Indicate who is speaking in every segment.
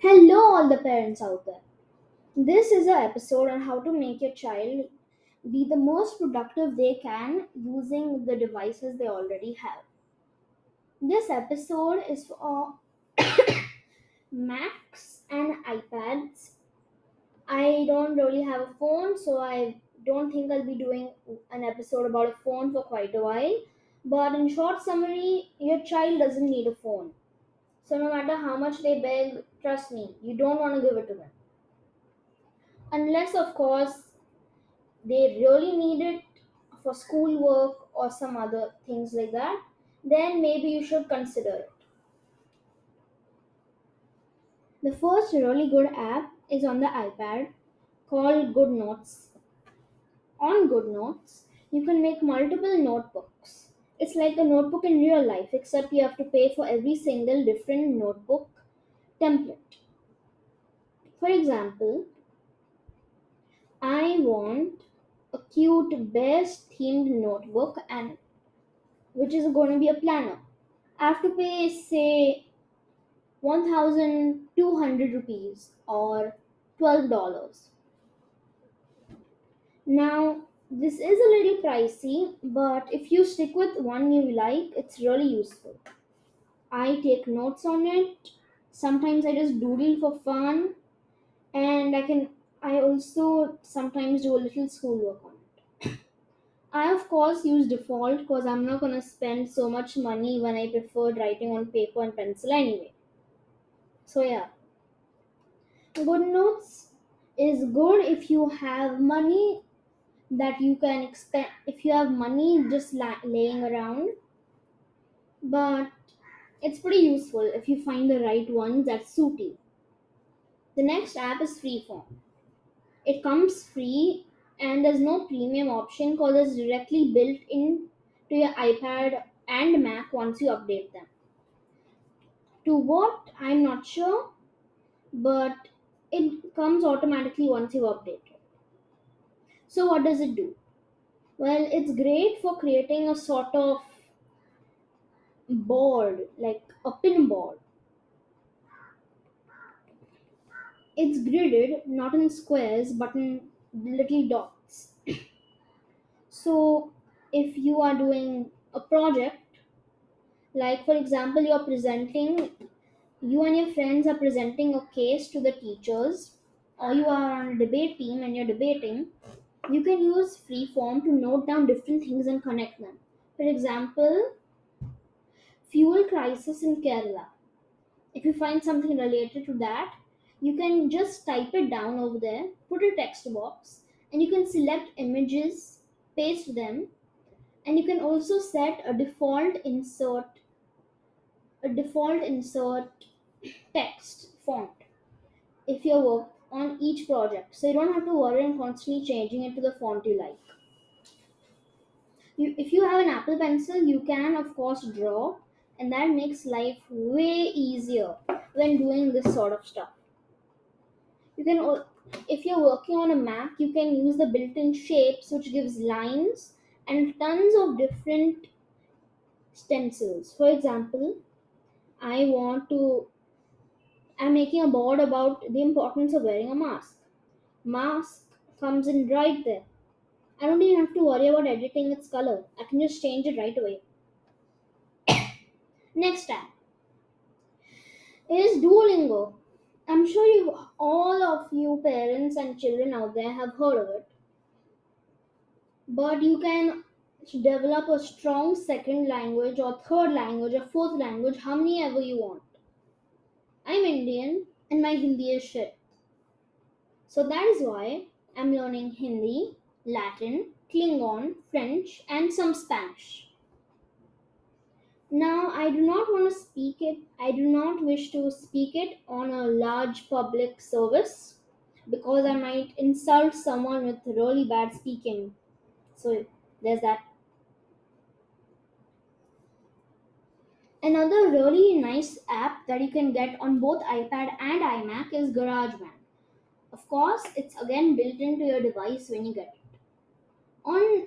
Speaker 1: Hello, all the parents out there. This is an episode on how to make your child be the most productive they can using the devices they already have. This episode is for Macs and iPads. I don't really have a phone, so I don't think I'll be doing an episode about a phone for quite a while. But in short summary, your child doesn't need a phone. So no matter how much they beg, trust me, you don't want to give it to them. Unless, of course, they really need it for schoolwork or some other things like that, then maybe you should consider it. The first really good app is on the iPad called Good Notes. On Good Notes, you can make multiple notebooks. It's like a notebook in real life, except you have to pay for every single different notebook template. For example, I want a cute bears themed notebook and which is going to be a planner. I have to pay say 1200 rupees or $12. Now, this is a little pricey, but if you stick with one you like, it's really useful. I take notes on it. Sometimes I just doodle for fun, and I can I also sometimes do a little schoolwork on it. I of course use default because I'm not gonna spend so much money when I prefer writing on paper and pencil anyway. So yeah, good notes is good if you have money that you can expend if you have money just la- laying around. But it's pretty useful if you find the right ones that suit you the next app is freeform. It comes free and there's no premium option because it's directly built in to your ipad and mac once you update them. To what? I'm not sure but it comes automatically once you update so what does it do? Well it's great for creating a sort of board like a pinboard it's gridded not in squares but in little dots. So if you are doing a project like for example you're presenting you and your friends are presenting a case to the teachers or you are on a debate team and you're debating you can use freeform to note down different things and connect them. For example fuel crisis in kerala. If you find something related to that you can just type it down over there put a text box and you can select images paste them and you can also set a default insert a default insert text font. If you work on each project. So you don't have to worry and constantly changing it to the font you like. You, if you have an apple pencil you can of course draw and that makes life way easier when doing this sort of stuff. You can if you're working on a mac you can use the built-in shapes which gives lines and tons of different stencils. For example i want to i'm making a board about the importance of wearing a mask. Mask comes in right there. I don't even have to worry about editing its color. I can just change it right away. Next tab. Is duolingo. I'm sure you all of you parents and children out there have heard of it. But you can develop a strong second language or third language or fourth language how many ever you want i'm indian and my hindi is shit. So that is why i'm learning hindi latin klingon french and some spanish. Now i do not want to speak it. I do not wish to speak it on a large public service because i might insult someone with really bad speaking. So there's that Another really nice app that you can get on both iPad and iMac is GarageBand. Of course, it's again built into your device when you get it. On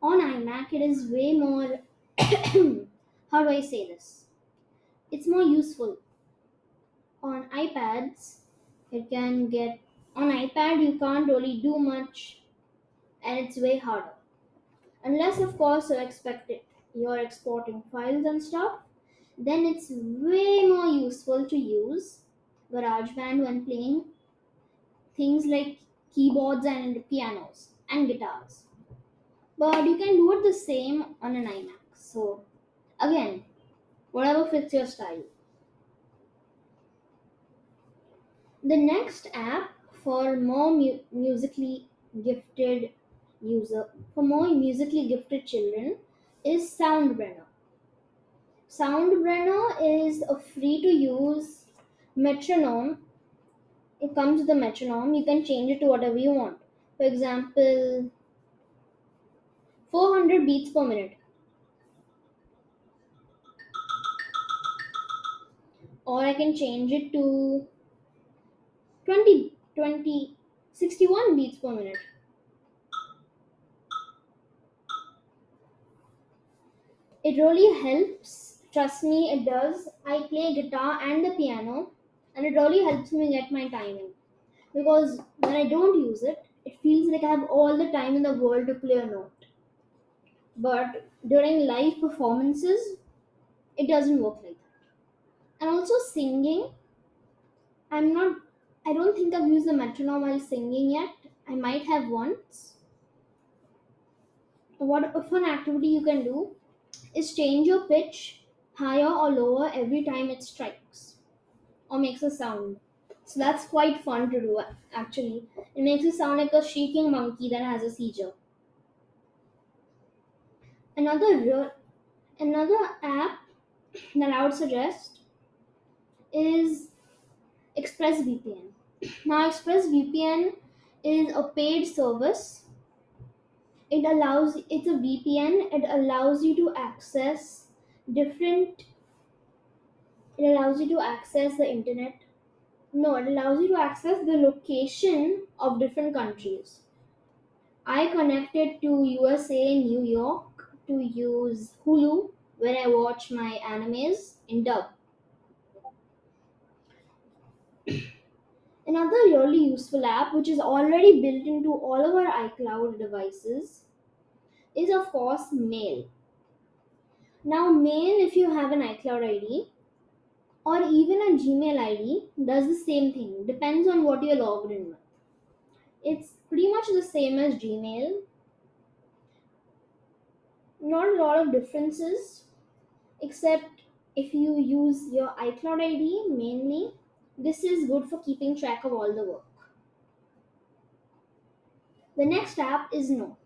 Speaker 1: on iMac, it is way more. how do I say this? It's more useful. On iPads, it can get on iPad you can't really do much and it's way harder. Unless of course you expect it you're exporting files and stuff, then it's way more useful to use GarageBand when playing things like keyboards and pianos and guitars. But you can do it the same on an iMac. So again, whatever fits your style. The next app for more mu- musically gifted user for more musically gifted children is Soundbrenner. Soundbrenner is a free to use metronome. It comes with a metronome. You can change it to whatever you want. For example, 400 beats per minute, or I can change it to 20, 20, 61 beats per minute. It really helps. Trust me, it does. I play guitar and the piano, and it really helps me get my timing. Because when I don't use it, it feels like I have all the time in the world to play a note. But during live performances, it doesn't work like that. And also singing, I'm not. I don't think I've used the metronome while singing yet. I might have once. What a fun activity you can do is change your pitch higher or lower every time it strikes or makes a sound. So that's quite fun to do actually. It makes it sound like a shrieking monkey that has a seizure. Another another app that I would suggest is ExpressVPN. Now ExpressVPN is a paid service. It allows it's a VPN. It allows you to access different it allows you to access the internet. No it allows you to access the location of different countries. I connected to usa new york to use hulu where i watch my animes in dub. Another really useful app which is already built into all of our icloud devices is of course mail now mail if you have an icloud id or even a Gmail ID does the same thing. Depends on what you're logged in with. It's pretty much the same as Gmail. Not a lot of differences, except if you use your iCloud ID mainly, this is good for keeping track of all the work. The next app is Notes.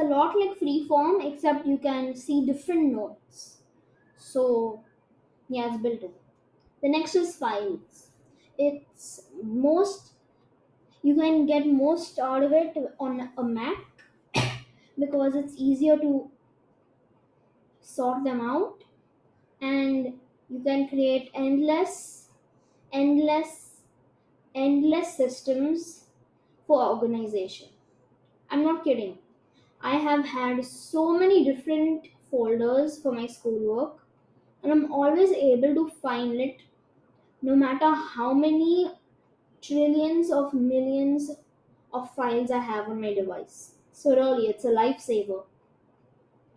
Speaker 1: A lot like Freeform, except you can see different notes. So yeah, it's built in. The next is files. It's most you can get most out of it on a Mac because it's easier to sort them out and you can create endless endless endless systems for organization. I'm not kidding. I have had so many different folders for my schoolwork and I'm always able to find it no matter how many trillions of millions of files I have on my device. So, really, it's a lifesaver.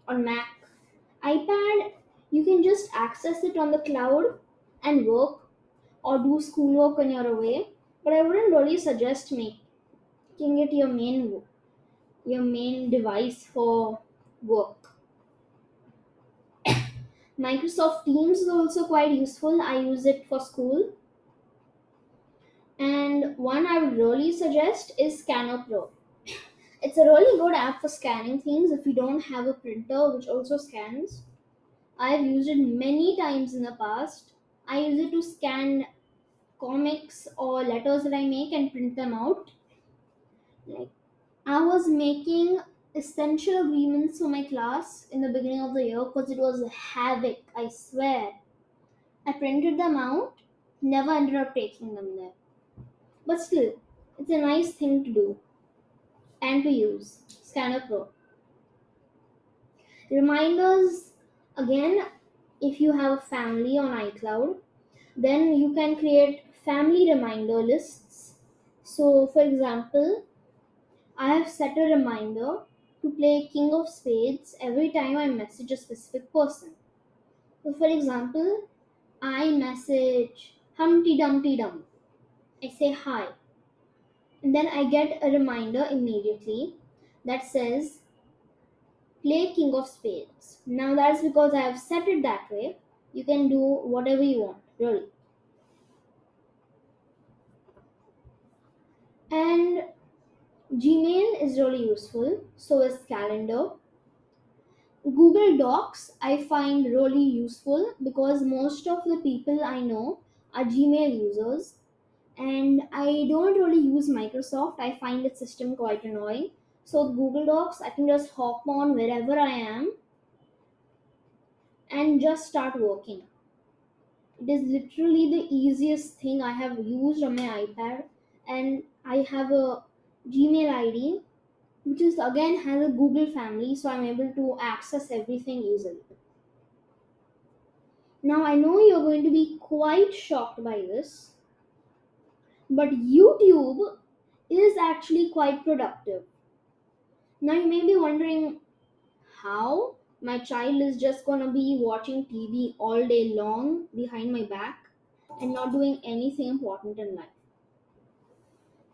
Speaker 1: On Mac, iPad, you can just access it on the cloud and work or do schoolwork when you're away. But I wouldn't really suggest making it your main your main device for work. Microsoft Teams is also quite useful. I use it for school. And one I would really suggest is Scanner Pro. It's a really good app for scanning things if you don't have a printer which also scans. I've used it many times in the past. I use it to scan comics or letters that I make and print them out. Like I was making essential agreements for my class in the beginning of the year because it was havoc, I swear. I printed them out, never ended up taking them there. But still, it's a nice thing to do and to use. Scanner Pro. Reminders again, if you have a family on iCloud, Then you can create family reminder lists. So, for example, I have set a reminder to play King of Spades every time I message a specific person. So, for example, I message Humpty Dumpty Dum. I say hi, and then I get a reminder immediately that says play King of Spades. Now that's because I have set it that way. You can do whatever you want, really. And Gmail is really useful, so is calendar. Google Docs I find really useful because most of the people I know are Gmail users and I don't really use Microsoft. I find its system quite annoying. So Google Docs I can just hop on wherever I am and just start working. It is literally the easiest thing I have used on my iPad and I have a Gmail ID which is again has a Google family, so I'm able to access everything easily. Now I know you're going to be quite shocked by this, but YouTube is actually quite productive. Now you may be wondering how my child is just gonna be watching TV all day long behind my back and not doing anything important in life.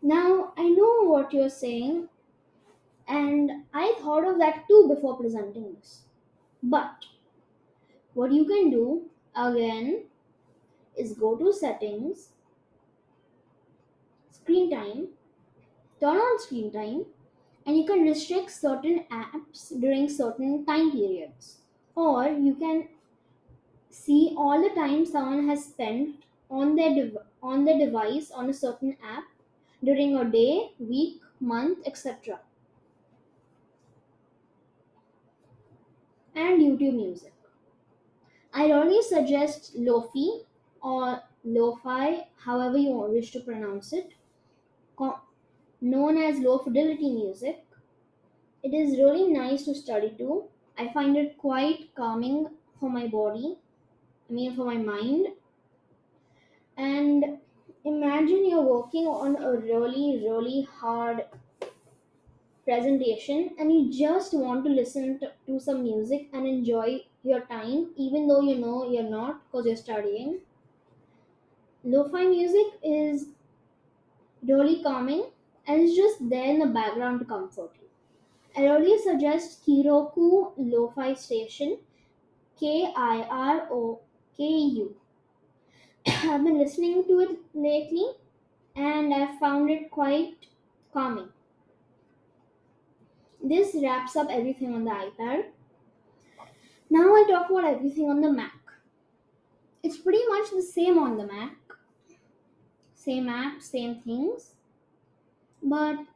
Speaker 1: Now I know what you're saying, and I thought of that too before presenting this. But What you can do again is go to settings, screen time, turn on screen time, and you can restrict certain apps during certain time periods. Or you can see all the time someone has spent on their on their device on a certain app during a day, week, month, etc. And YouTube Music. I really suggest Lofi or Lo-fi, however you wish to pronounce it, known as low fidelity music. It is really nice to study to. I find it quite calming for my body, I mean for my mind. Imagine you're working on a really, really hard presentation and you just want to listen to, to some music and enjoy your time, even though you know you're not because you're studying. Lo-fi music is really calming and it's just there in the background to comfort you. I really suggest Kiroku Lo-Fi Station, K I R O K U. I've been listening to it lately and I've found it quite calming. This wraps up everything on the iPad. Now I'll talk about everything on the Mac. It's pretty much the same on the Mac, same app, same things, but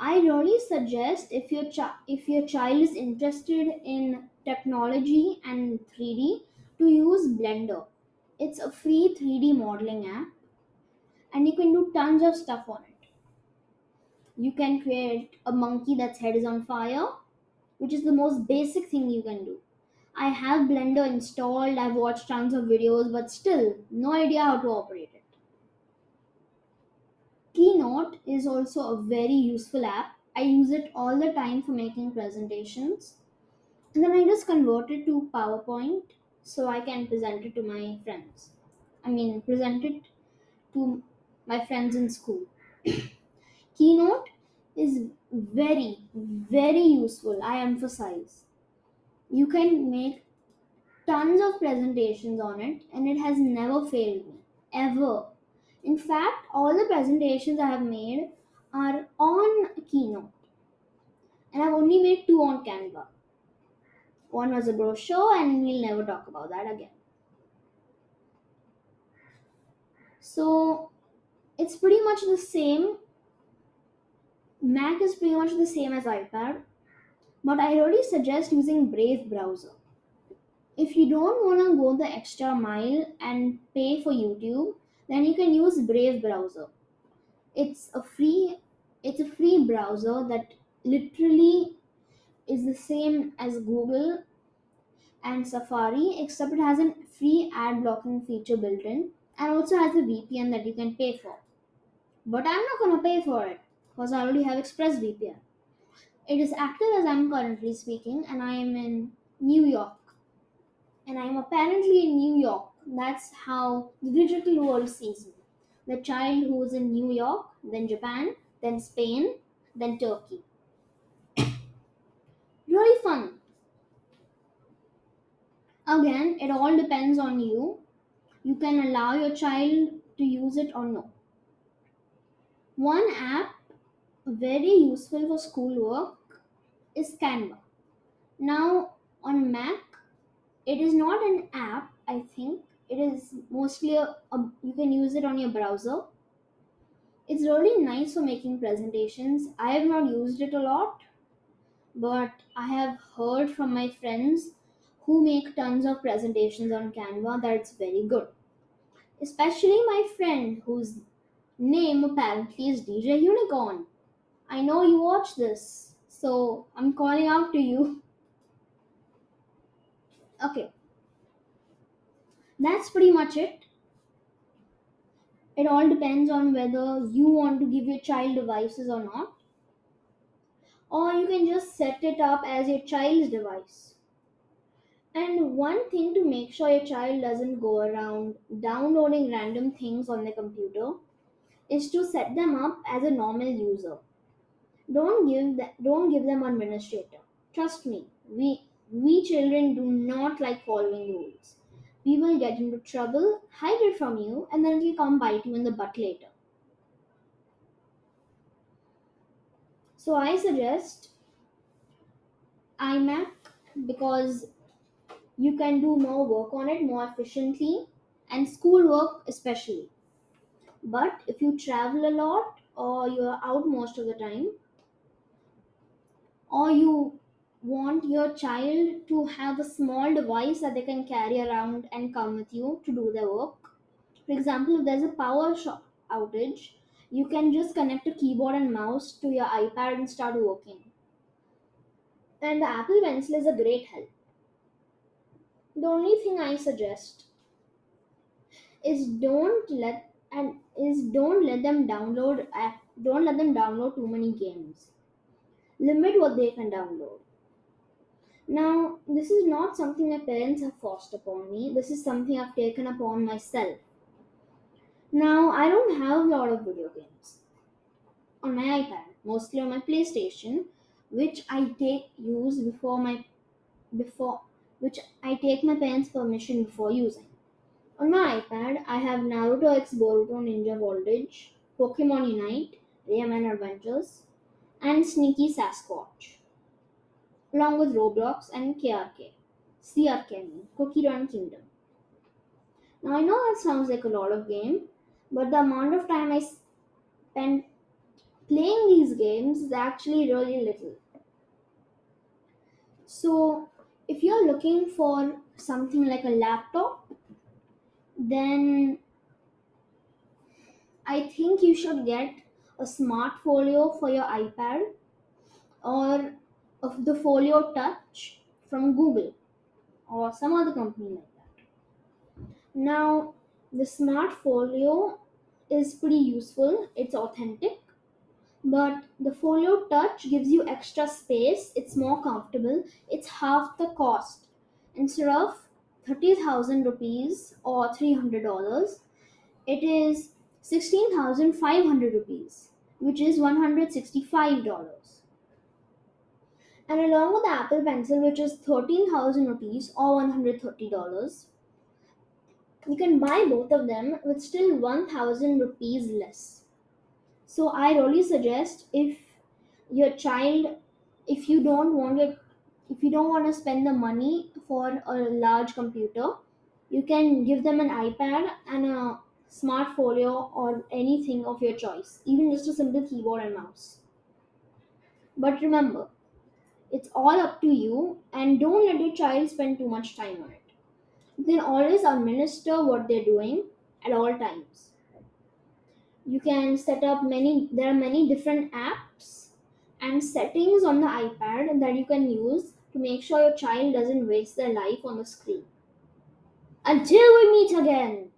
Speaker 1: I really suggest if your chi- if your child is interested in technology and 3D to use Blender. It's a free 3D modeling app and you can do tons of stuff on it. You can create a monkey that's head is on fire, which is the most basic thing you can do. I have Blender installed, I've watched tons of videos, but still no idea how to operate it. Keynote is also a very useful app. I use it all the time for making presentations. And then I just convert it to PowerPoint so I can present it to my friends. I mean, present it to my friends in school. Keynote is very, very useful. I emphasize. You can make tons of presentations on it, and it has never failed me. Ever. In fact, all the presentations I have made are on Keynote, and I've only made two on Canva. One was a brochure, and we'll never talk about that again. So it's pretty much the same. Mac is pretty much the same as iPad, but I really suggest using Brave browser. If you don't want to go the extra mile and pay for YouTube, then you can use Brave browser. It's a free it's a free browser that literally is the same as Google and Safari, except it has a free ad blocking feature built in and also has a VPN that you can pay for. But I'm not gonna pay for it because I already have ExpressVPN. It is active as I'm currently speaking, and I am in New York. And I am apparently in New York. That's how the digital world sees me. The child who is in New York, then Japan, then Spain, then Turkey. Really fun. Again, it all depends on you. You can allow your child to use it or no. One app very useful for schoolwork is Canva. Now, on Mac, it is not an app, I think. It is mostly a, a you can use it on your browser. It's really nice for making presentations. I have not used it a lot, but I have heard from my friends who make tons of presentations on Canva that it's very good. Especially my friend whose name apparently is DJ Unicorn. I know you watch this, so I'm calling out to you. Okay, that's pretty much it. It all depends on whether you want to give your child devices or not, or you can just set it up as your child's device. And one thing to make sure your child doesn't go around downloading random things on their computer is to set them up as a normal user. Don't give them, don't give them administrator. Trust me, we we children do not like following rules. We will get into trouble, hide it from you, and then it'll come bite you in the butt later. So I suggest iMac because you can do more work on it more efficiently and schoolwork especially. But if you travel a lot or you're out most of the time, or you want your child to have a small device that they can carry around and come with you to do their work. For example, if there's a power outage, you can just connect a keyboard and mouse to your iPad and start working. And the Apple Pencil is a great help. The only thing I suggest is don't let and is don't let them download app- don't let them download too many games. Limit what they can download. Now, this is not something my parents have forced upon me. This is something I've taken upon myself. Now, I don't have a lot of video games on my iPad, mostly on my PlayStation, which I take use before my before which I take my parents' permission before using. On my iPad, I have Naruto X Boruto Ninja Voltage, Pokemon Unite, Rayman Adventures, and Sneaky Sasquatch, along with Roblox and KRK, CRK, Cookie Run Kingdom. Now I know that sounds like a lot of game, but the amount of time I spend playing these games is actually really little. So if you're looking for something like a laptop, then I think you should get a smart folio for your iPad or of the Folio Touch from Google or some other company like that. Now, the smart folio is pretty useful, it's authentic, but the folio touch gives you extra space, it's more comfortable, it's half the cost. Instead of 30,000 rupees or $300, it is 16,500 rupees, which is $165. And along with the Apple Pencil, which is 13,000 rupees or $130, you can buy both of them with still 1000 rupees less. So I really suggest if your child if you don't want it if you don't want to spend the money for a large computer, you can give them an iPad and a smart folio or anything of your choice, even just a simple keyboard and mouse. But remember, it's all up to you and don't let your child spend too much time on it. You can always administer what they're doing at all times. You can set up many, there are many different apps and settings on the iPad that you can use to make sure your child doesn't waste their life on the screen. Until we meet again!